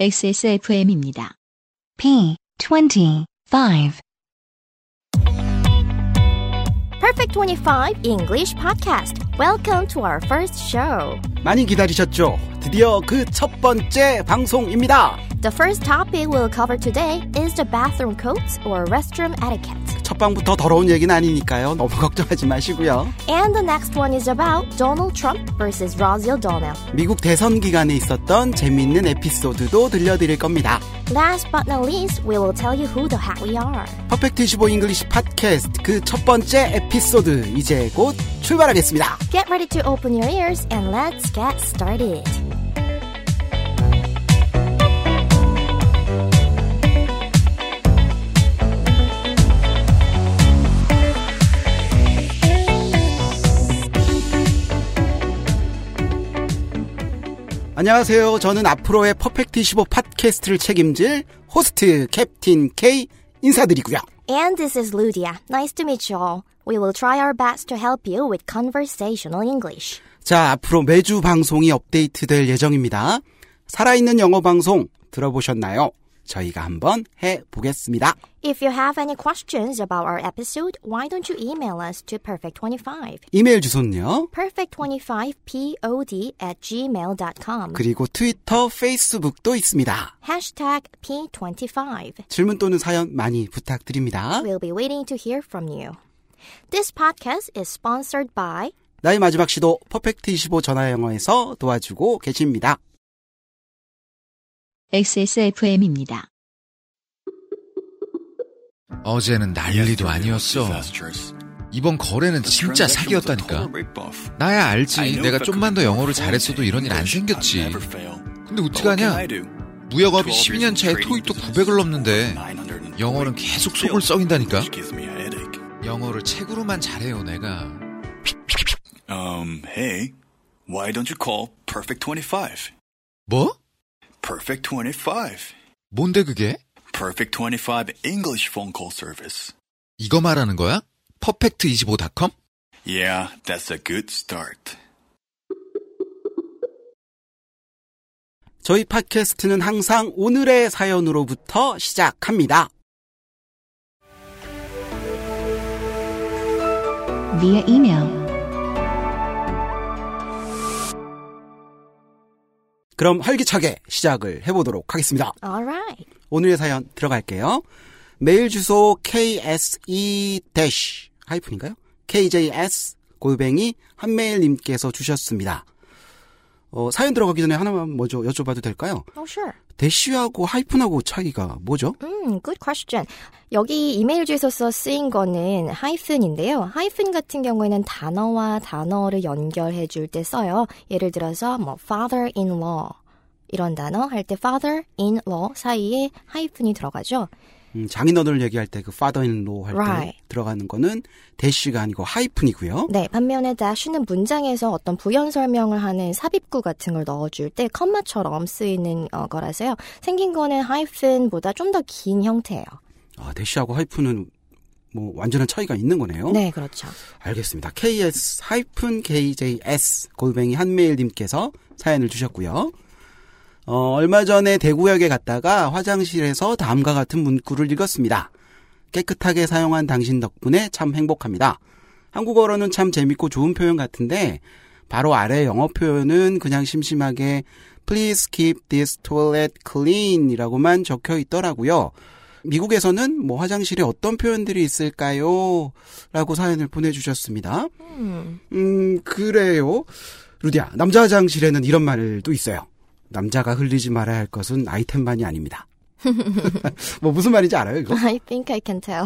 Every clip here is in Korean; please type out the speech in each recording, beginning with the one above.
XSFM입니다. P25 Perfect 25 English Podcast. Welcome to our first show. 많이 기다리셨죠? 드디어 그 첫 번째 방송입니다. The first topic we'll cover today is the bathroom codes or restroom etiquette. 첫 방부터 더러운 얘기는 아니니까요. 너무 걱정하지 마시고요. And the next one is about Donald Trump versus Rosie O'Donnell. 미국 대선 기간에 있었던 재미있는 에피소드도 들려드릴 겁니다. Last but not least, we will tell you who the heck we are. Perfect 25 English 팟캐스트 그 첫 번째 에피소드 이제 곧 출발하겠습니다. Get ready to open your ears and let's get started. 안녕하세요. 저는 앞으로의 퍼펙트 25 팟캐스트를 책임질 호스트 캡틴 K 인사드리고요. And this is Ludia. Nice to meet you all. We will try our best to help you with conversational English. 자, 앞으로 매주 방송이 업데이트될 예정입니다. 살아있는 영어 방송 들어보셨나요? 저희가 한번 해 보겠습니다. If you have any questions about our episode, why don't you email us to perfect25? 이메일 주소는요. perfect25pod at gmail.com. 그리고 트위터, 페이스북도 있습니다. Hashtag P25. 질문 또는 사연 많이 부탁드립니다. We'll be waiting to hear from you. This podcast is sponsored by 나의 마지막 시도 퍼펙트 25 전화 영어에서 도와주고 계십니다. XSFM입니다. 어제는 난리도 아니었어. 이번 거래는 진짜 사기였다니까. 나야 알지. 내가 좀만 더 영어를 잘했어도 이런 일 안 생겼지. 근데 어떡하냐? 무역업이 12년 차에 토익도 900을 넘는데 영어는 계속 속을 썩인다니까. 영어를 책으로만 잘해요, 내가. Um, hey, why don't you call Perfect 25? 뭐? Perfect 25. 뭔데 그게? Perfect 25 English phone call service. 이거 말하는 거야? 퍼펙트25.com? Yeah, that's a good start. 저희 팟캐스트는 항상 오늘의 사연으로부터 시작합니다. via email 그럼 활기차게 시작을 해보도록 하겠습니다. Alright. 오늘의 사연 들어갈게요. 메일 주소 kse dash 하이픈인가요? kjs 골뱅이 한메일님께서 주셨습니다. 어, 사연 들어가기 전에 하나만 먼저 여쭤봐도 될까요? Oh, sure. 대쉬하고 하이픈하고 차이가 뭐죠? 음, good question. 여기 이메일 주소서 쓰인 거는 하이픈인데요. 하이픈 같은 경우에는 단어와 단어를 연결해 줄 때 써요. 예를 들어서 뭐 father-in-law 이런 단어 할 때 father-in-law 사이에 하이픈이 들어가죠. 음, 장인어른을 얘기할 때 그 father-in-law 할때 Right. 들어가는 거는 대쉬가 아니고 하이픈이고요. 네, 반면에 dash는 문장에서 어떤 부연 설명을 하는 삽입구 같은 걸 넣어줄 때 컴마처럼 쓰이는 어, 거라서요. 생긴 거는 하이픈보다 좀 더 긴 형태예요. 아, 대쉬하고 하이픈은 뭐 완전한 차이가 있는 거네요. 네, 그렇죠. 알겠습니다. ks-kjs 골뱅이 한메일님께서 사연을 주셨고요. 어, 얼마 전에 대구역에 갔다가 화장실에서 다음과 같은 문구를 읽었습니다. 깨끗하게 사용한 당신 덕분에 참 행복합니다. 한국어로는 참 재밌고 좋은 표현 같은데 바로 아래 영어 표현은 그냥 심심하게 Please keep this toilet clean 이라고만 적혀 있더라고요. 미국에서는 뭐 화장실에 어떤 표현들이 있을까요? 라고 사연을 보내주셨습니다. 음, 음, 그래요. 루디야, 남자 화장실에는 이런 말도 있어요. 남자가 흘리지 말아야 할 것은 아이템만이 아닙니다. 뭐 무슨 말인지 알아요, 이거? I think I can tell.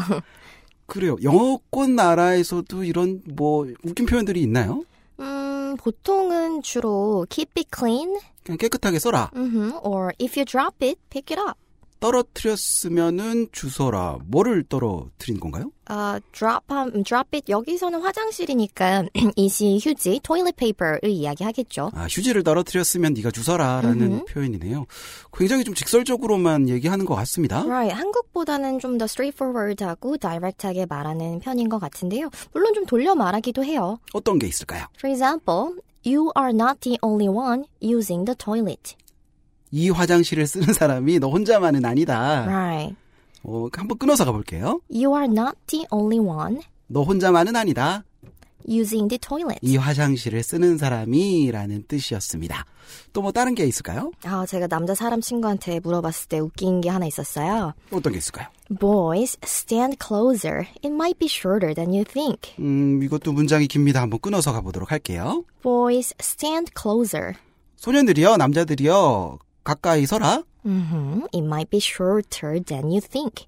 그래요. 영어권 나라에서도 이런 뭐 웃긴 표현들이 있나요? 음, 보통은 주로 keep it clean, 그냥 깨끗하게 써라. mhm, or if you drop it, pick it up. 떨어뜨렸으면은 주워라. 뭐를 떨어뜨린 건가요? 아, drop, 함- drop it. 여기서는 화장실이니까 이시 휴지, toilet paper를 이야기하겠죠. 아, 휴지를 떨어뜨렸으면 네가 주워라라는 음흠. 표현이네요. 굉장히 좀 직설적으로만 얘기하는 것 같습니다. Right. 한국보다는 좀 더 straightforward하고 direct하게 말하는 편인 것 같은데요. 물론 좀 돌려 말하기도 해요. 어떤 게 있을까요? For example, you are not the only one using the toilet. 이 화장실을 쓰는 사람이 너 혼자만은 아니다. Right. 어, 한번 끊어서 가볼게요. You are not the only one 너 혼자만은 아니다. using the toilet. 이 화장실을 쓰는 사람이라는 뜻이었습니다. 또 뭐 다른 게 있을까요? 아, 제가 남자 사람 친구한테 물어봤을 때 웃긴 게 하나 있었어요. 어떤 게 있을까요? Boys, stand closer. It might be shorter than you think. 음, 이것도 문장이 깁니다. 한번 끊어서 가보도록 할게요. Boys, stand closer. 소년들이요, 남자들이요, 가까이 서라. Mhm. It might be shorter than you think.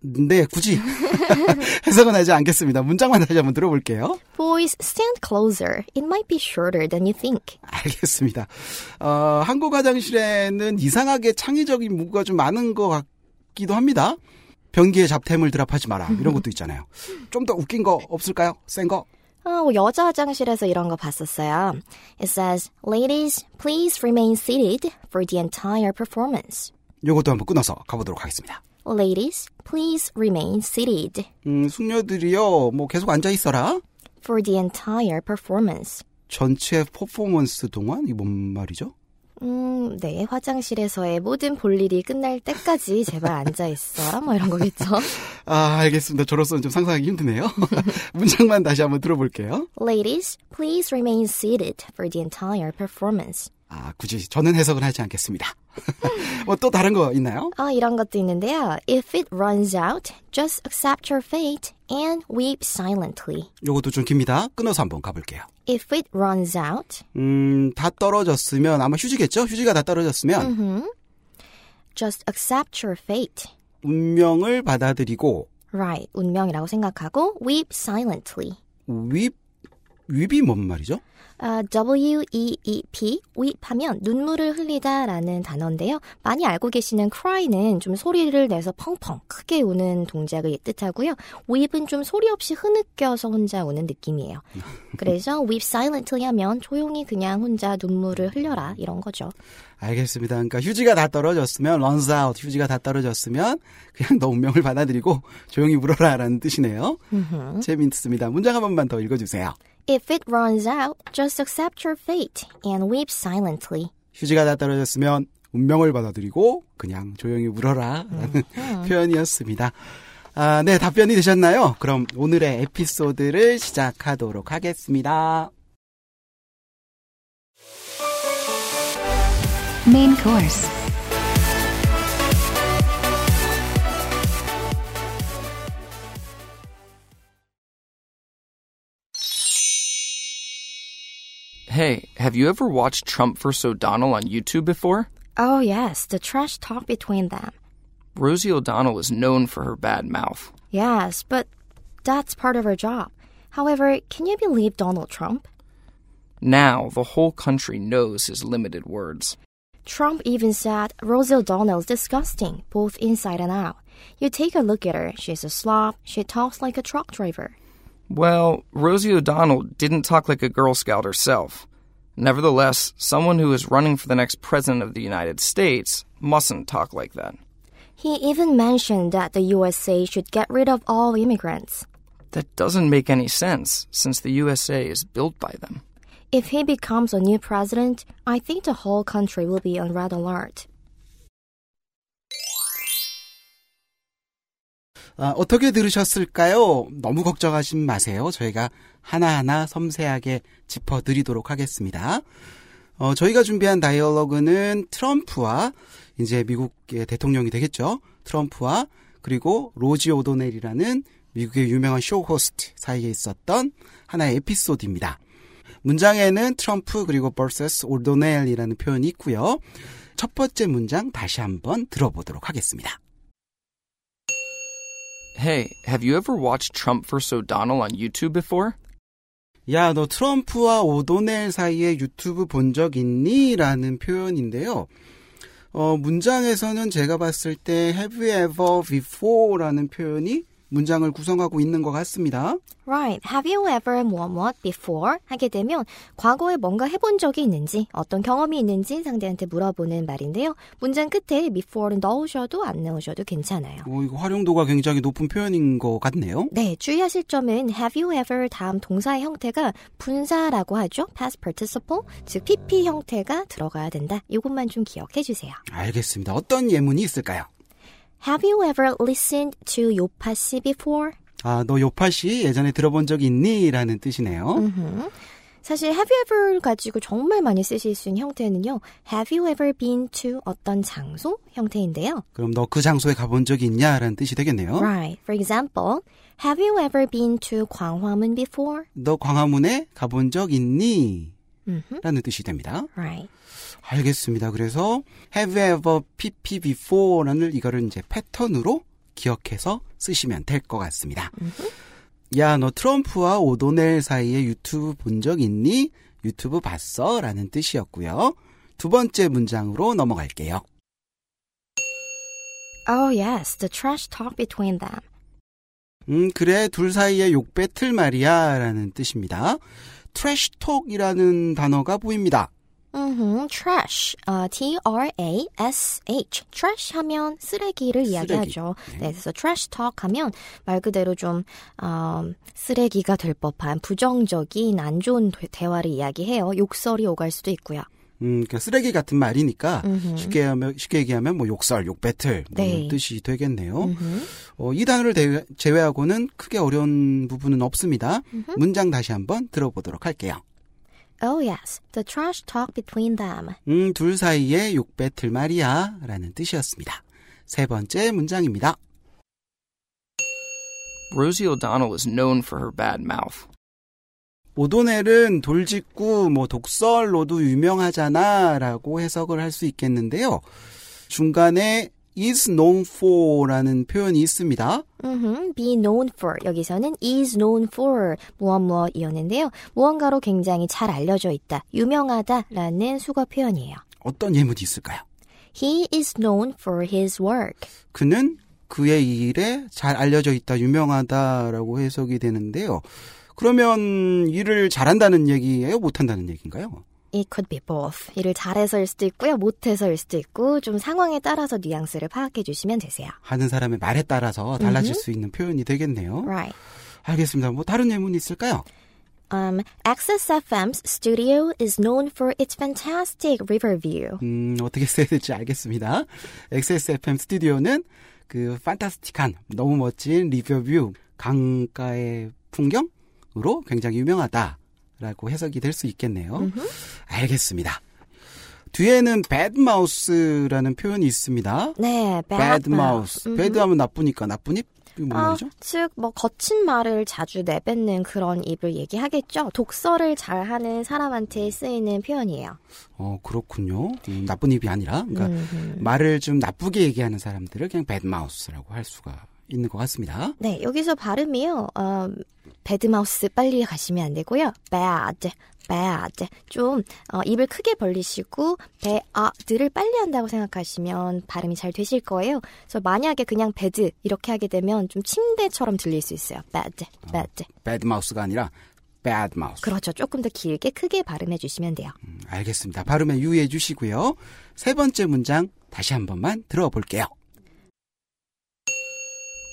네, 굳이 해석은 하지 않겠습니다. 문장만 다시 한번 들어볼게요. Boys, stand closer. It might be shorter than you think. 알겠습니다. 어, 한국 화장실에는 이상하게 창의적인 문구가 좀 많은 것 같기도 합니다. 변기에 잡템을 드랍하지 마라. 이런 것도 있잖아요. 좀 더 웃긴 거 없을까요? 센 거? 아, 뭐 여자 화장실에서 이런 거 봤었어요. It says, Ladies, please remain seated for the entire performance. 요것도 한번 끊어서 가보도록 하겠습니다. Ladies, please remain seated 음, 숙녀들이요, 뭐 계속 앉아 있어라. for the entire performance. 전체 퍼포먼스 동안 이 뭔 말이죠? 음, 네. 화장실에서의 모든 볼일이 끝날 때까지 제발 앉아있어라. 뭐 이런 거겠죠. 아, 알겠습니다. 저로서는 좀 상상하기 힘드네요. 문장만 다시 한번 들어볼게요. Ladies, please remain seated for the entire performance. 아, 굳이 저는 해석은 하지 않겠습니다. 뭐또 다른 거 있나요? 아, 이런 것도 있는데요. If it runs out, just accept your fate and weep silently. 요것도 좀 깁니다. 끊어서 한번 가볼게요. If it runs out, 음, 다 떨어졌으면 아마 휴지겠죠? 휴지가 다 떨어졌으면 mhm, just accept your fate. 운명을 받아들이고 Right. 운명이라고 생각하고 weep silently. 윗 윗이 뭔 말이죠? 아, W-E-E-P, weep하면 눈물을 흘리다 라는 단어인데요. 많이 알고 계시는 cry는 좀 소리를 내서 펑펑 크게 우는 동작을 뜻하고요. weep은 좀 소리 없이 흐느껴서 혼자 우는 느낌이에요. 그래서 weep silently 하면 조용히 그냥 혼자 눈물을 흘려라 이런 거죠. 알겠습니다. 그러니까 휴지가 다 떨어졌으면 runs out 휴지가 다 떨어졌으면 그냥 너 운명을 받아들이고 조용히 울어라라는 뜻이네요. 재밌습니다. 문장 한 번만 더 읽어주세요. If it runs out, just accept your fate and weep silently. 휴지가 다 떨어졌으면 운명을 받아들이고 그냥 조용히 울어라 라는 표현이었습니다. 아, 네, 답변이 되셨나요? 그럼 오늘의 에피소드를 시작하도록 하겠습니다. Main course. Hey, have you ever watched Trump vs. O'Donnell on YouTube before? Oh yes, the trash talk between them. Rosie O'Donnell is known for her bad mouth. Yes, but that's part of her job. However, can you believe Donald Trump? Now, the whole country knows his limited words. Trump even said Rosie O'Donnell is disgusting, both inside and out. You take a look at her, she's a slob, she talks like a truck driver. Well, Rosie O'Donnell didn't talk like a Girl Scout herself. Nevertheless, someone who is running for the next president of the United States mustn't talk like that. He even mentioned that the USA should get rid of all immigrants. That doesn't make any sense, since the USA is built by them. If he becomes a new president, I think the whole country will be on red alert. 아, 어떻게 들으셨을까요? 너무 걱정하지 마세요. 저희가 하나하나 섬세하게 짚어드리도록 하겠습니다. 어, 저희가 준비한 다이얼로그는 트럼프와 이제 미국의 대통령이 되겠죠. 트럼프와 그리고 로지 오도넬이라는 미국의 유명한 쇼 호스트 사이에 있었던 하나의 에피소드입니다. 문장에는 트럼프 그리고 vs 오도넬이라는 표현이 있고요. 첫 번째 문장 다시 한번 들어보도록 하겠습니다. Hey, have you ever watched Trump vs. O'Donnell on YouTube before? 야, 너 트럼프와 오도넬 사이에 유튜브 본 적 있니? 라는 표현인데요. 어, 문장에서는 제가 봤을 때 have you ever before 라는 표현이 문장을 구성하고 있는 것 같습니다. Right. Have you ever what what before? 하게 되면 과거에 뭔가 해본 적이 있는지, 어떤 경험이 있는지 상대한테 물어보는 말인데요. 문장 끝에 before는 넣으셔도 안 넣으셔도 괜찮아요. 오, 이거 활용도가 굉장히 높은 표현인 것 같네요. 네, 주의하실 점은 have you ever 다음 동사의 형태가 분사라고 하죠. past participle, 즉 PP 형태가 들어가야 된다. 이것만 좀 기억해 주세요. 알겠습니다. 어떤 예문이 있을까요? Have you ever listened to 요파 씨 before? 아, 너 요파시 예전에 들어본 적 있니? 라는 뜻이네요. 음흠. 사실 have you ever 가지고 정말 많이 쓰실 수 있는 형태는요. Have you ever been to 어떤 장소 형태인데요. 그럼 너 그 장소에 가본 적이 있냐? 라는 뜻이 되겠네요. Right. For example, have you ever been to 광화문 before? 너 광화문에 가본 적 있니? 음흠. 라는 뜻이 됩니다. Right. 알겠습니다. 그래서 have ever pp before라는 이거를 이제 패턴으로 기억해서 쓰시면 될 것 같습니다. 야, 너 트럼프와 오도넬 사이에 유튜브 본 적 있니? 유튜브 봤어? 라는 뜻이었고요. 두 번째 문장으로 넘어갈게요. Oh yes, the trash talk between them. 음, 그래, 둘 사이에 욕 배틀 말이야. 라는 뜻입니다. trash talk이라는 단어가 보입니다. 음, trash, 어, T-R-A-S-H, trash 하면 쓰레기를 이야기하죠. 네. 그래서 trash talk 하면 말 그대로 좀 어, 쓰레기가 될 법한 부정적인 안 좋은 대- 대화를 이야기해요. 욕설이 오갈 수도 있고요. 음, 그러니까 쓰레기 같은 말이니까 음흠. 쉽게 하면 쉽게 얘기하면 뭐 욕설, 욕 배틀 뭐 네. 이런 뜻이 되겠네요. 음흠. 어, 이 단어를 대- 제외하고는 크게 어려운 부분은 없습니다. 문장 다시 한번 들어보도록 할게요. Oh yes, the trash talk between them. 음, 둘 사이에 욕 배틀 말이야 라는 뜻이었습니다. 세 번째 문장입니다. Rosie O'Donnell is known for her bad mouth. 오도넬은 돌직구 뭐 독설로도 유명하잖아 라고 해석을 할 수 있겠는데요. 중간에 is known for라는 표현이 있습니다. 음흠, be known for 여기서는 is known for 무엇 무엇이었는데요. 무언가로 굉장히 잘 알려져 있다, 유명하다라는 수거 표현이에요. 어떤 예문이 있을까요? He is known for his work. 그는 그의 일에 잘 알려져 있다, 유명하다라고 해석이 되는데요. 그러면 일을 잘한다는 얘기예요? 못한다는 얘기인가요? It could be both. 일을 잘해서일 수도 있고요, 못해서일 수도 있고 좀 상황에 따라서 뉘앙스를 파악해 주시면 되세요. 하는 사람의 말에 따라서 달라질 수 있는 표현이 되겠네요. Right. 알겠습니다. 뭐 다른 예문이 있을까요? Um, XSFM's studio is known for its fantastic river view. 음, 어떻게 써야 될지 알겠습니다. XSFM 스튜디오는 그 판타스틱한 너무 멋진 리뷰뷰 강가의 풍경으로 굉장히 유명하다 라고 해석이 될 수 있겠네요. 알겠습니다. 뒤에는 bad mouse라는 표현이 있습니다. 네, bad mouth. 음흠. bad 하면 나쁘니까 나쁜 입? 뭔 아? 즉, 뭐, 거친 말을 자주 내뱉는 그런 입을 얘기하겠죠. 독서를 잘하는 사람한테 쓰이는 표현이에요. 어, 그렇군요. 음, 나쁜 입이 아니라. 그러니까 음흠. 말을 좀 나쁘게 얘기하는 사람들을 그냥 bad mouse라고 할 수가 있는 것 같습니다. 네, 여기서 발음이요. 어, 배드마우스 빨리 가시면 안 되고요. bad, bad. 좀 어, 입을 크게 벌리시고 배 아 들을 빨리 한다고 생각하시면 발음이 잘 되실 거예요. 그래서 만약에 그냥 bed 이렇게 하게 되면 좀 침대처럼 들릴 수 있어요. bad, bad. bad mouse가 아니라 bad mouse. 그렇죠. 조금 더 길게 크게 발음해 주시면 돼요. 음, 알겠습니다. 발음에 유의해 주시고요. 세 번째 문장 다시 한 번만 들어볼게요.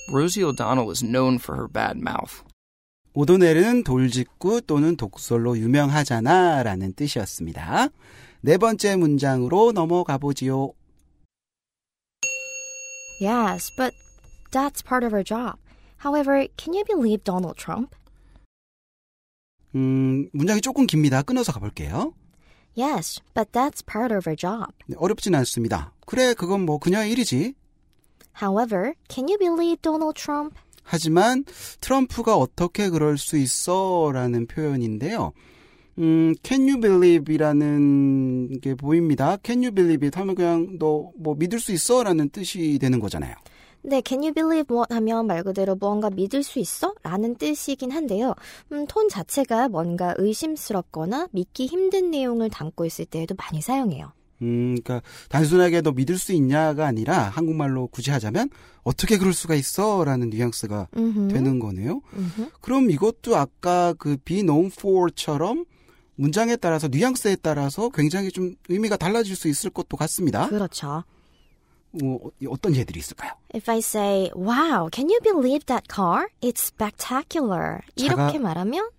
Rosie O'Donnell is known for her bad mouth. 오도넬은 돌직구 또는 독설로 유명하잖아 라는 뜻이었습니다. 네 번째 문장으로 넘어가 보지요. Yes, but that's part of our job. However, can you believe Donald Trump? 음, 문장이 조금 깁니다. 끊어서 가볼게요. Yes, but that's part of our job. 네, 어렵진 않습니다. 그래, 그건 뭐 그녀의 일이지. However, can you believe Donald Trump? 하지만 트럼프가 어떻게 그럴 수 있어? 라는 표현인데요. 음, can you believe 이라는 게 보입니다. can you believe it 하면 그냥 너 뭐 믿을 수 있어? 라는 뜻이 되는 거잖아요. 네, can you believe what 하면 말 그대로 무언가 믿을 수 있어? 라는 뜻이긴 한데요. 음, 톤 자체가 뭔가 의심스럽거나 믿기 힘든 내용을 담고 있을 때에도 많이 사용해요. 음, 그러니까 단순하게 너 믿을 수 있냐가 아니라 한국말로 굳이 하자면 어떻게 그럴 수가 있어라는 뉘앙스가 음흠. 되는 거네요. 음흠. 그럼 이것도 아까 그 be known for처럼 문장에 따라서 뉘앙스에 따라서 굉장히 좀 의미가 달라질 수 있을 것도 같습니다. 그렇죠. 어, 어떤 예들이 있을까요? If I say, wow, can you believe that car? It's spectacular. 차가 이렇게 말하면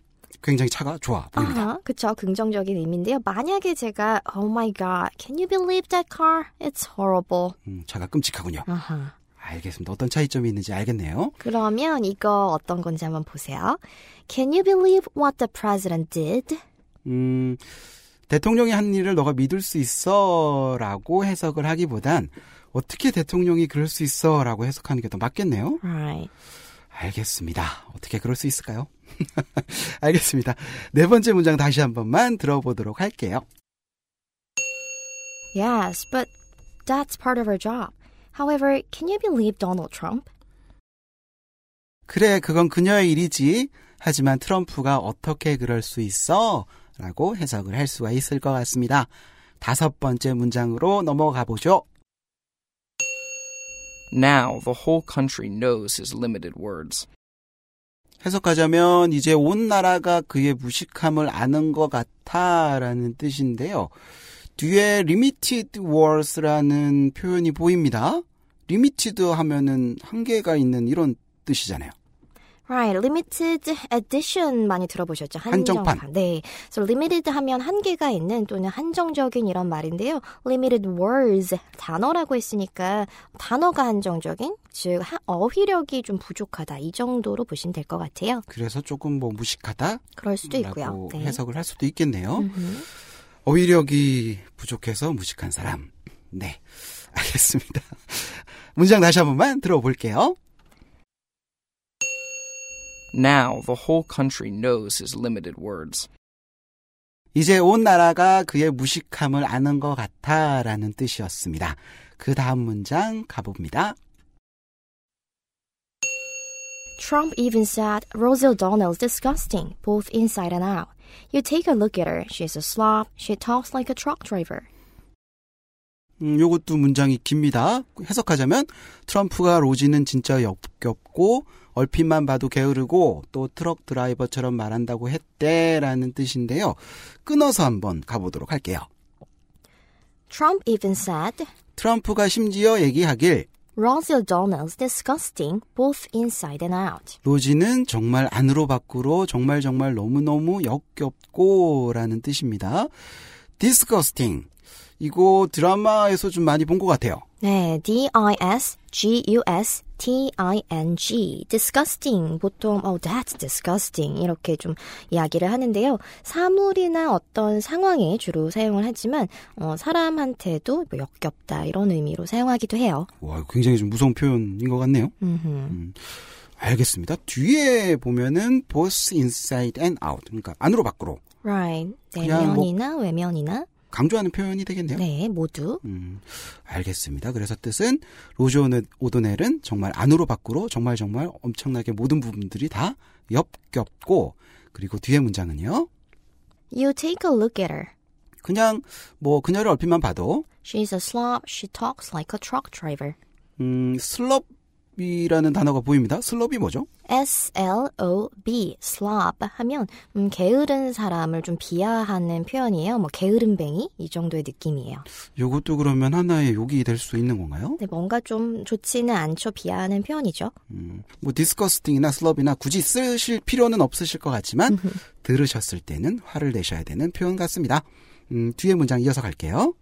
굉장히 차가 좋아 보입니다. 아하, 그쵸. 긍정적인 의미인데요. 만약에 제가 Oh my god, can you believe that car? It's horrible. 음, 차가 끔찍하군요. 아하. 알겠습니다. 어떤 차이점이 있는지 알겠네요. 그러면 이거 어떤 건지 한번 보세요. Can you believe what the president did? 음, 대통령이 한 일을 너가 믿을 수 있어 라고 해석을 하기보단 어떻게 대통령이 그럴 수 있어 라고 해석하는 게 더 맞겠네요. Right. 알겠습니다. 어떻게 그럴 수 있을까요? 알겠습니다. 네 번째 문장 다시 한 번만 들어보도록 할게요. Yes, but that's part of our job. However, can you believe Donald Trump? 그래, 그건 그녀의 일이지. 하지만 트럼프가 어떻게 그럴 수 있어? 라고 해석을 할 수가 있을 것 같습니다. 다섯 번째 문장으로 넘어가 보죠. Now the whole country knows his limited words. 해석하자면 이제 온 나라가 그의 무식함을 아는 것 같아라는 뜻인데요. 뒤에 limited words라는 표현이 보입니다. limited 하면은 한계가 있는 이런 뜻이잖아요. Right, limited edition 많이 들어보셨죠? 한정판. 네. So limited 하면 한계가 있는 또는 한정적인 이런 말인데요. limited words 단어라고 했으니까 단어가 한정적인 즉 하- 어휘력이 좀 부족하다 이 정도로 보시면 될 것 같아요. 그래서 조금 뭐 무식하다 그럴 수도 있고요. 네. 해석을 할 수도 있겠네요. 음흠. 어휘력이 부족해서 무식한 사람. 네. 알겠습니다. 문장 다시 한 번만 들어볼게요. Now the whole country knows his limited words. 이제 온 나라가 그의 무식함을 아는 것 같아라는 뜻이었습니다. 그 다음 문장 가봅니다. Trump even said Rosie O'Donnell's disgusting, both inside and out. You take a look at her. She's a slob. She talks like a truck driver. 음, 요것도 문장이 깁니다. 해석하자면 트럼프가 로지는 진짜 역겹고 얼핏만 봐도 게으르고 또 트럭 드라이버처럼 말한다고 했대라는 뜻인데요. 끊어서 한번 가보도록 할게요. Trump even said 트럼프가 심지어 얘기하길 Rosie O'Donnell's disgusting, both inside and out. 로지는 정말 안으로 밖으로 정말 정말 너무너무 역겹고 라는 뜻입니다. disgusting. 이거 드라마에서 좀 많이 본 것 같아요. 네, D-I-S-G-U-S-T-I-N-G. disgusting. 보통, oh, that's disgusting. 이렇게 좀 이야기를 하는데요. 사물이나 어떤 상황에 주로 사용을 하지만, 어, 사람한테도 뭐 역겹다. 이런 의미로 사용하기도 해요. 와, 굉장히 좀 무서운 표현인 것 같네요. 음흠. 알겠습니다. 뒤에 보면은 both inside and out. 그러니까 안으로 밖으로 Right. 뭐- 내면이나 외면이나, 강조하는 표현이 되겠네요. 네, 모두. 음, 알겠습니다. 그래서 뜻은 로즈 오도넬은 정말 안으로 밖으로 정말 정말 엄청나게 모든 부분들이 다 역겹고 그리고 뒤에 문장은요. You take a look at her. 그냥 뭐 그녀를 얼핏만 봐도 She's a slob. She talks like a truck driver. 음, 슬럽 이라는 단어가 보입니다. 슬럽이 뭐죠? S-L-O-B, slob 하면 음, 게으른 사람을 좀 비하하는 표현이에요. 뭐 게으름뱅이 이 정도의 느낌이에요. 요것도 그러면 하나의 욕이 될 수 있는 건가요? 근데 뭔가 좀 좋지는 않죠. 비하하는 표현이죠. 음, 뭐 disgusting이나 slob이나 굳이 쓰실 필요는 없으실 것 같지만 들으셨을 때는 화를 내셔야 되는 표현 같습니다. 음, 뒤에 문장 이어서 갈게요.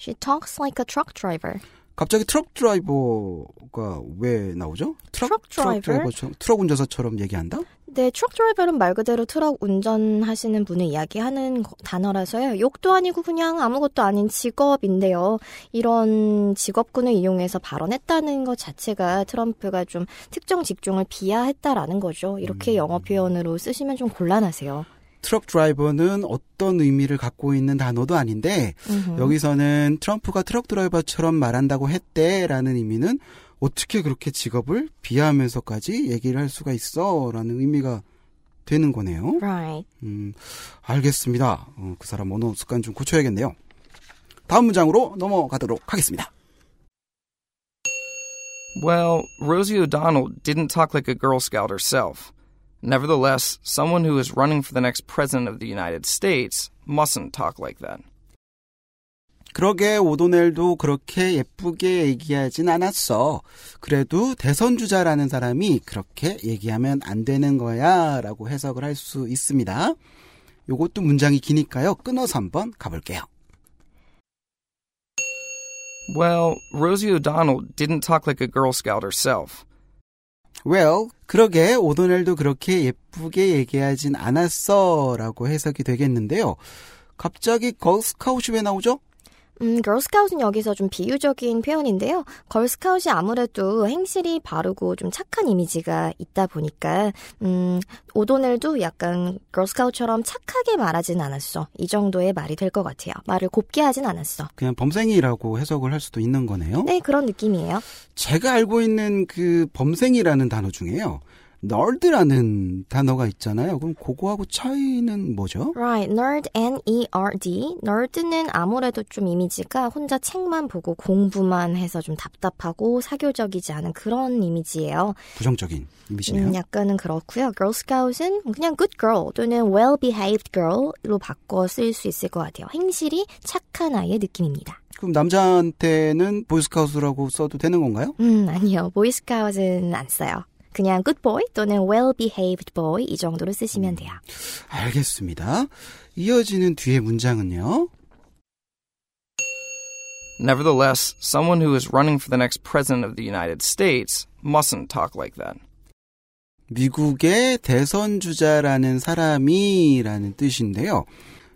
She talks like a truck driver. 갑자기 truck driver가 왜 나오죠? truck driver? driver처럼 트럭 운전사처럼 얘기한다? 네, truck driver는 말 그대로 트럭 운전하시는 분을 이야기하는 거- 단어라서요. 욕도 아니고 그냥 아무것도 아닌 직업인데요. 이런 직업군을 이용해서 발언했다는 것 자체가 트럼프가 좀 특정 직종을 비하했다라는 거죠. 이렇게 영어 표현으로 쓰시면 좀 곤란하세요. 트럭 드라이버는 어떤 의미를 갖고 있는 단어도 아닌데 음흠. 여기서는 트럼프가 트럭 드라이버처럼 말한다고 했대라는 의미는 어떻게 그렇게 직업을 비하하면서까지 얘기를 할 수가 있어라는 의미가 되는 거네요. Right. 음, 알겠습니다. 어, 그 사람 언어 습관 좀 고쳐야겠네요. 다음 문장으로 넘어가도록 하겠습니다. Well, Rosie O'Donnell didn't talk like a Girl Scout herself. Nevertheless, someone who is running for the next president of the United States mustn't talk like that. 그러게 오도넬도 그렇게 예쁘게 얘기하진 않았어. 그래도 대선 주자라는 사람이 그렇게 얘기하면 안 되는 거야 라고 해석을 할 수 있습니다. 요것도 문장이 기니까요. 끊어서 한번 가볼게요. Well, Rosie O'Donnell didn't talk like a Girl Scout herself. Well, 그러게 오도넬도 그렇게 예쁘게 얘기하진 않았어 라고 해석이 되겠는데요. 갑자기 걸스카웃이 왜 나오죠? 음, 걸스카웃은 여기서 좀 비유적인 표현인데요. 걸스카웃이 아무래도 행실이 바르고 좀 착한 이미지가 있다 보니까 음, 오도넬도 약간 걸스카웃처럼 착하게 말하진 않았어. 이 정도의 말이 될 것 같아요. 말을 곱게 하진 않았어. 그냥 범생이라고 해석을 할 수도 있는 거네요. 네, 그런 느낌이에요. 제가 알고 있는 그 범생이라는 단어 중에요. 널드라는 단어가 있잖아요. 그럼 그거하고 차이는 뭐죠? Right, nerd, N-E-R-D. nerd는 아무래도 좀 이미지가 혼자 책만 보고 공부만 해서 좀 답답하고 사교적이지 않은 그런 이미지예요. 부정적인 이미지네요. 음, 약간은 그렇고요. Girl Scout은 그냥 good girl 또는 well behaved girl로 바꿔 쓸 수 있을 것 같아요. 행실이 착한 아이의 느낌입니다. 그럼 남자한테는 보이스카우트라고 써도 되는 건가요? 음, 아니요. 보이스카웃은 안 써요. 그냥 good boy 또는 well behaved boy 이 정도로 쓰시면 돼요. 알겠습니다. 이어지는 뒤에 문장은요. Nevertheless, someone who is running for the next president of the United States mustn't talk like that. 미국의 대선 주자라는 사람이라는 뜻인데요.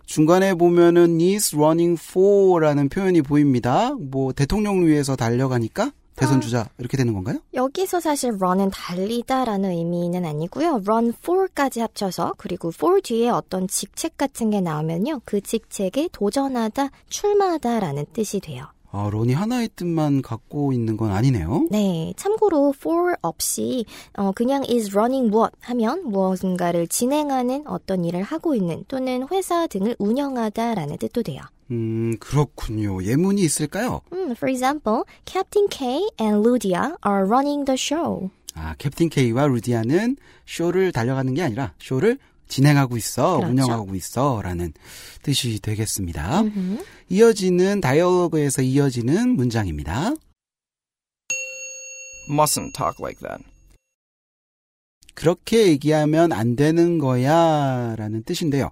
중간에 보면은 is running for라는 표현이 보입니다. 뭐 대통령을 위해서 달려가니까 대선 주자 이렇게 되는 건가요? 여기서 사실 run은 달리다라는 의미는 아니고요. run for까지 합쳐서 그리고 for 뒤에 어떤 직책 같은 게 나오면요. 그 직책에 도전하다, 출마하다라는 뜻이 돼요. 아, 런이 하나의 뜻만 갖고 있는 건 아니네요. 네, 참고로 for 없이 어, 그냥 is running what 하면 무엇인가를 진행하는 어떤 일을 하고 있는 또는 회사 등을 운영하다라는 뜻도 돼요. 음, 그렇군요. 예문이 있을까요? 음, for example, Captain K and Ludia are running the show. 아, 캡틴 K와 루디아는 쇼를 달려가는 게 아니라 쇼를 진행하고 있어, 그렇죠. 운영하고 있어 라는 뜻이 되겠습니다. 음흠. 이어지는 다이얼로그에서 이어지는 문장입니다. Mustn't talk like that. 그렇게 얘기하면 안 되는 거야 라는 뜻인데요.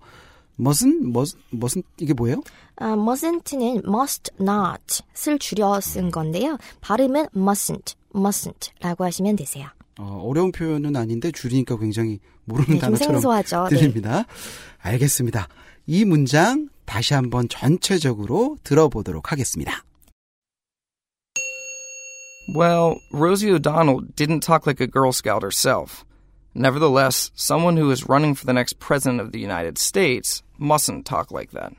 멋은, 멋, 멋은, 이게 뭐예요? 아, mustn't는 must not을 줄여 쓴 건데요. 발음은 mustn't, mustn't라고 하시면 되세요. 어, 어려운 표현은 아닌데 줄이니까 굉장히 모르는 네, 좀 단어처럼 생소하죠. 네. 들립니다. 알겠습니다. 이 문장 다시 한번 전체적으로 들어보도록 하겠습니다. Well, Rosie O'Donnell didn't talk like a Girl Scout herself. Nevertheless, someone who is running for the next president of the United States mustn't talk like that.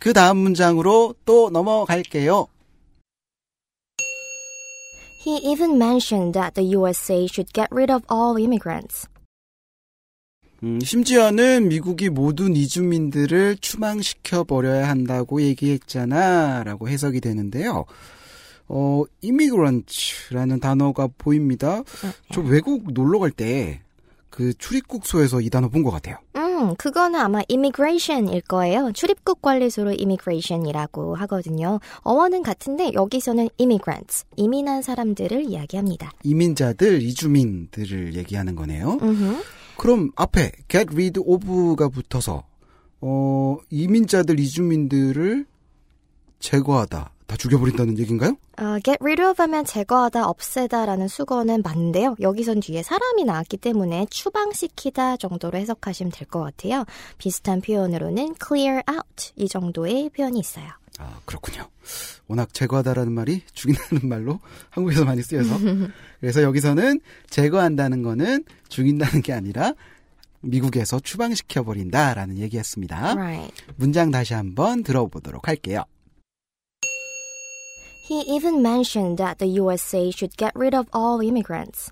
그 다음 문장으로 또 넘어갈게요. He even mentioned that the USA should get rid of all immigrants. 음, 심지어는 미국이 모든 이주민들을 추방시켜 버려야 한다고 얘기했잖아 라고 해석이 되는데요. 어, immigrant라는 단어가 보입니다. 저 외국 놀러 갈 때 그 출입국소에서 이 단어 본 것 같아요. 음, 그거는 아마 immigration일 거예요. 출입국 관리소를 immigration이라고 하거든요. 어원은 같은데 여기서는 immigrants, 이민한 사람들을 이야기합니다. 이민자들, 이주민들을 얘기하는 거네요. 음흠. 그럼 앞에 get rid of가 붙어서 어, 이민자들, 이주민들을 제거하다, 다 죽여버린다는 얘기인가요? 어, get rid of 하면 제거하다, 없애다 라는 수거는 맞는데요. 여기선 뒤에 사람이 나왔기 때문에 추방시키다 정도로 해석하시면 될 것 같아요. 비슷한 표현으로는 clear out 이 정도의 표현이 있어요. 아, 그렇군요. 워낙 제거하다라는 말이 죽인다는 말로 한국에서 많이 쓰여서. 그래서 여기서는 제거한다는 거는 죽인다는 게 아니라 미국에서 추방시켜버린다라는 얘기였습니다. Right. 문장 다시 한번 들어보도록 할게요. He even mentioned that the USA should get rid of all immigrants.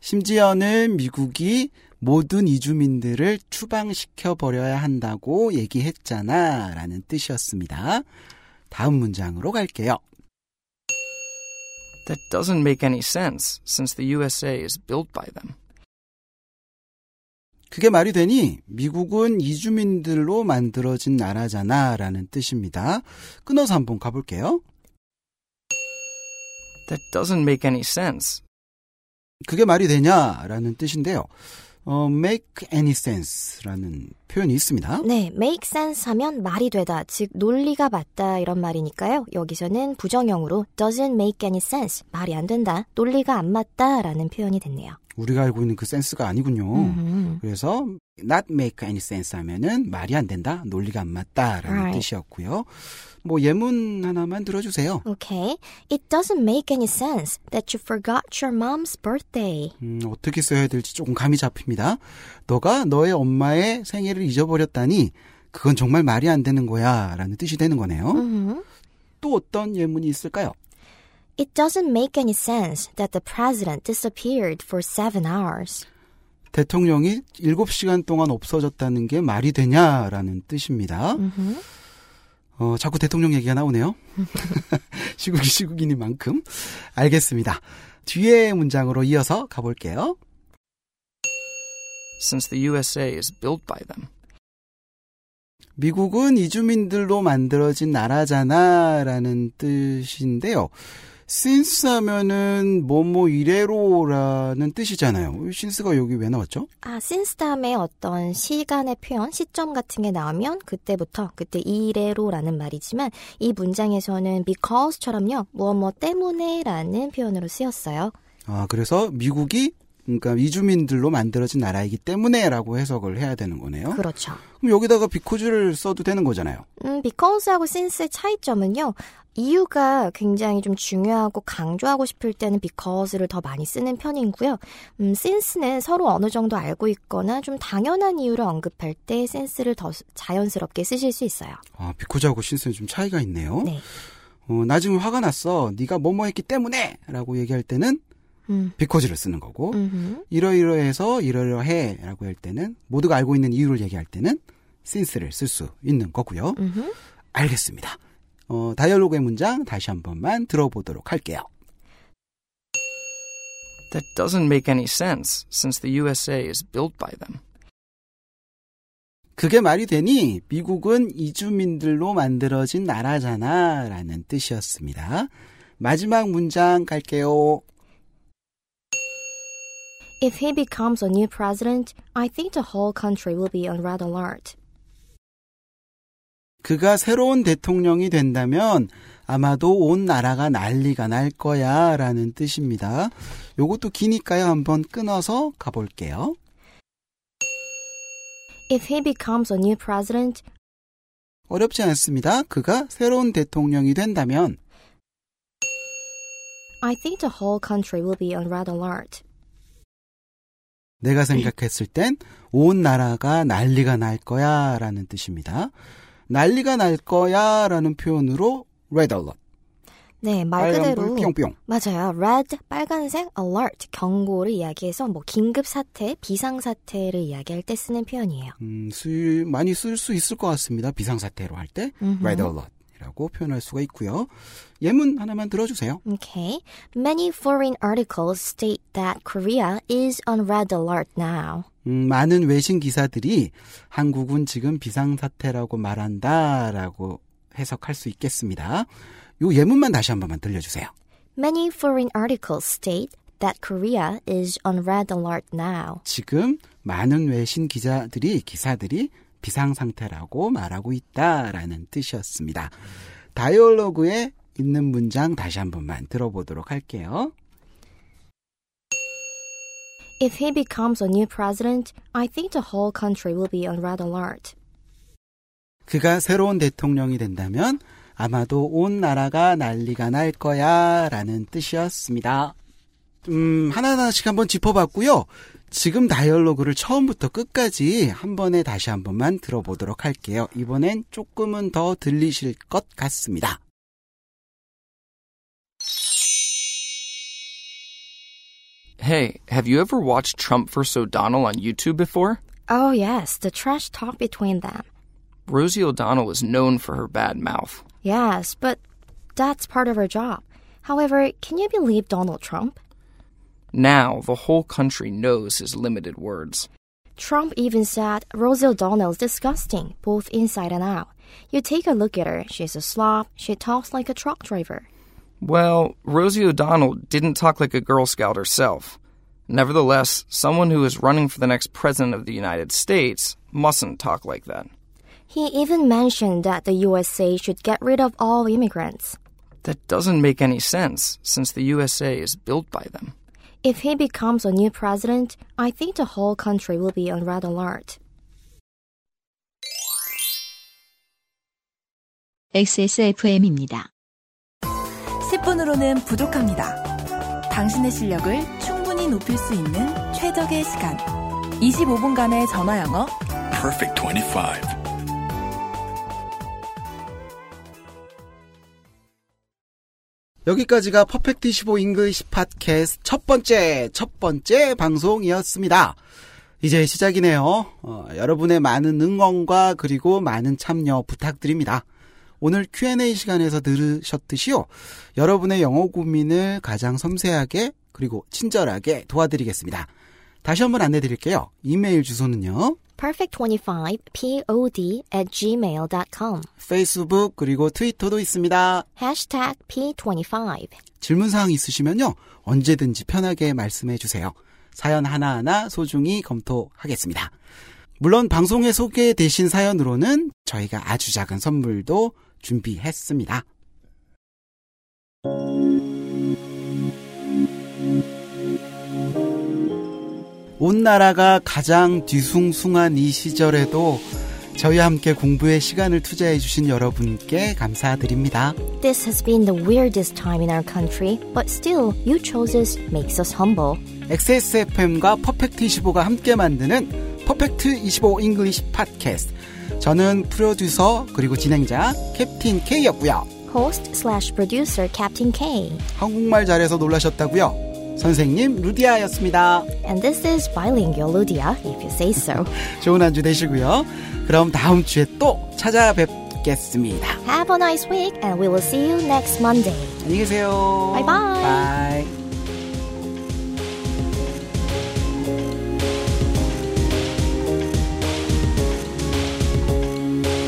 심지어는 미국이 모든 이주민들을 추방시켜 버려야 한다고 얘기했잖아. 라는 뜻이었습니다. 다음 문장으로 갈게요. That doesn't make any sense since the USA is built by them. 그게 말이 되니 미국은 이주민들로 만들어진 나라잖아 라는 뜻입니다. 끊어서 한번 가볼게요. That doesn't make any sense. 그게 말이 되냐 라는 뜻인데요. 어, make any sense 라는 표현이 있습니다. 네, make sense 하면 말이 되다, 즉 논리가 맞다 이런 말이니까요. 여기서는 부정형으로 doesn't make any sense, 말이 안 된다, 논리가 안 맞다라는 표현이 됐네요. 우리가 알고 있는 그 센스가 아니군요. 음흠. 그래서 not make any sense 하면은 말이 안 된다, 논리가 안 맞다라는 Right. 뜻이었고요. 뭐 예문 하나만 들어주세요. Okay. It doesn't make any sense that you forgot your mom's birthday. 음, 어떻게 써야 될지 조금 감이 잡힙니다. 너가 너의 엄마의 생일을 잊어버렸다니 그건 정말 말이 안 되는 거야 라는 뜻이 되는 거네요. 음흠. 또 어떤 예문이 있을까요? It doesn't make any sense that the president disappeared for seven hours. 대통령이 7시간 동안 없어졌다는 게 말이 되냐라는 뜻입니다. 어, 자꾸 대통령 얘기가 나오네요. 시국이 시국이니만큼. 알겠습니다. 뒤에 문장으로 이어서 가볼게요. Since the USA is built by them. 미국은 이주민들로 만들어진 나라잖아 라는 뜻인데요. Since 하면은 뭐뭐 이래로라는 뜻이잖아요. since가 여기 왜 나왔죠? 아, since 다음에 어떤 시간의 표현, 시점 같은 게 나오면 그때부터, 그때 이래로라는 말이지만 이 문장에서는 because처럼요, 무엇 뭐 때문에 라는 표현으로 쓰였어요. 아, 그래서 미국이 그러니까 이주민들로 만들어진 나라이기 때문에라고 해석을 해야 되는 거네요. 그렇죠. 그럼 여기다가 비코즈를 써도 되는 거잖아요. 음, because하고 since의 차이점은요, 이유가 굉장히 좀 중요하고 강조하고 싶을 때는 because를 더 많이 쓰는 편이고요. 음, since는 서로 어느 정도 알고 있거나 좀 당연한 이유를 언급할 때 since를 더 자연스럽게 쓰실 수 있어요. 아, 비코즈하고 신스는 좀 차이가 있네요. 네. 어, 나 지금 화가 났어. 네가 뭐뭐 했기 때문에라고 얘기할 때는 음, 비코즈를 쓰는 거고 음흠. 이러이러해서 이러이러해라고 할 때는 모두가 알고 있는 이유를 얘기할 때는 since를 쓸 수 있는 거고요. 음흠. 알겠습니다. 어, 다이얼로그의 문장 다시 한 번만 들어보도록 할게요. That doesn't make any sense since the USA is built by them. 그게 말이 되니 미국은 이주민들로 만들어진 나라잖아 라는 뜻이었습니다. 마지막 문장 갈게요. If he becomes a new president, I think the whole country will be on red alert. 그가 새로운 대통령이 된다면 아마도 온 나라가 난리가 날 거야 라는 뜻입니다. 요것도 기니까요. 한번 끊어서 가볼게요. If he becomes a new president, 어렵지 않습니다. 그가 새로운 대통령이 된다면 I think the whole country will be on red alert. 내가 생각했을 땐 온 나라가 난리가 날 거야 라는 뜻입니다. 난리가 날 거야 라는 표현으로 red alert. 네, 말 그대로 뿅뿅. 맞아요. red 빨간색 alert 경고를 이야기해서 뭐 긴급 사태, 비상 사태를 이야기할 때 쓰는 표현이에요. 음, 쓰, 많이 쓸 수 있을 것 같습니다. 비상 사태로 할 때 red alert 이라고 표현할 수가 있고요. 예문 하나만 들어주세요. Okay. Many foreign articles state that Korea is on red alert now. 음, 많은 외신 기사들이 한국은 지금 비상사태라고 말한다라고 해석할 수 있겠습니다. 요 예문만 다시 한 번만 들려주세요. Many foreign articles state that Korea is on red alert now. 지금 많은 외신 기자들이 기사들이 비상 상태라고 말하고 있다라는 뜻이었습니다. 다이얼로그에 있는 문장 다시 한 번만 들어보도록 할게요. If he becomes a new president, I think the whole country will be on red alert. 그가 새로운 대통령이 된다면 아마도 온 나라가 난리가 날 거야 라는 뜻이었습니다. 음, 하나하나씩 한번 짚어봤고요. 지금 다이얼로그를 처음부터 끝까지 한 번에 다시 한 번만 들어보도록 할게요. 이번엔 조금은 더 들리실 것 같습니다. Hey, have you ever watched Trump vs. O'Donnell on YouTube before? Oh, yes, the trash talk between them. Rosie O'Donnell is known for her bad mouth. Yes, but that's part of her job. However, can you believe Donald Trump? Now, the whole country knows his limited words. Trump even said Rosie O'Donnell's disgusting, both inside and out. You take a look at her, she's a slob, she talks like a truck driver. Well, Rosie O'Donnell didn't talk like a Girl Scout herself. Nevertheless, someone who is running for the next president of the United States mustn't talk like that. He even mentioned that the USA should get rid of all immigrants. That doesn't make any sense, since the USA is built by them. If he becomes a new president, I think the whole country will be on red alert. XSFM입니다. 10분으로는 부족합니다. 당신의 실력을 충분히 높일 수 있는 최적의 시간. 25분간의 전화 영어. Perfect 25. 여기까지가 Perfect 25 English 팟캐스트 첫 번째, 첫 번째 방송이었습니다. 이제 시작이네요. 어, 여러분의 많은 응원과 그리고 많은 참여 부탁드립니다. 오늘 Q&A 시간에서 들으셨듯이요. 여러분의 영어 고민을 가장 섬세하게 그리고 친절하게 도와드리겠습니다. 다시 한번 안내 드릴게요. 이메일 주소는요. Perfect25pod at gmail.com. 페이스북 그리고 트위터도 있습니다. Hashtag P25. 질문 사항 있으시면요. 언제든지 편하게 말씀해 주세요. 사연 하나하나 소중히 검토하겠습니다. 물론 방송에 소개되신 사연으로는 저희가 아주 작은 선물도 준비했습니다. 온 나라가 가장 뒤숭숭한 이 시절에도 저희와 함께 공부에 시간을 투자해 주신 여러분께 감사드립니다. This has been the weirdest time in our country, but still, you chose us makes us humble. XSFM과 Perfect 25가 함께 만드는 Perfect 25 English 팟캐스트. 저는 프로듀서 그리고 진행자 Captain K였고요. Host slash producer Captain K. 한국말 잘해서 놀라셨다고요? 선생님 루디아였습니다. And this is bilingual Ludia, if you say so. 좋은 한 주 되시고요. 그럼 다음 주에 또 찾아뵙겠습니다. Have a nice week, and we will see you next Monday. 안녕히 계세요. Bye bye. 바이.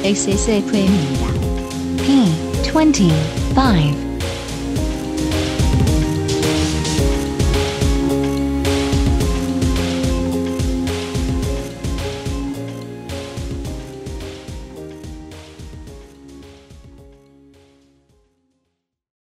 XSFM입니다. P25.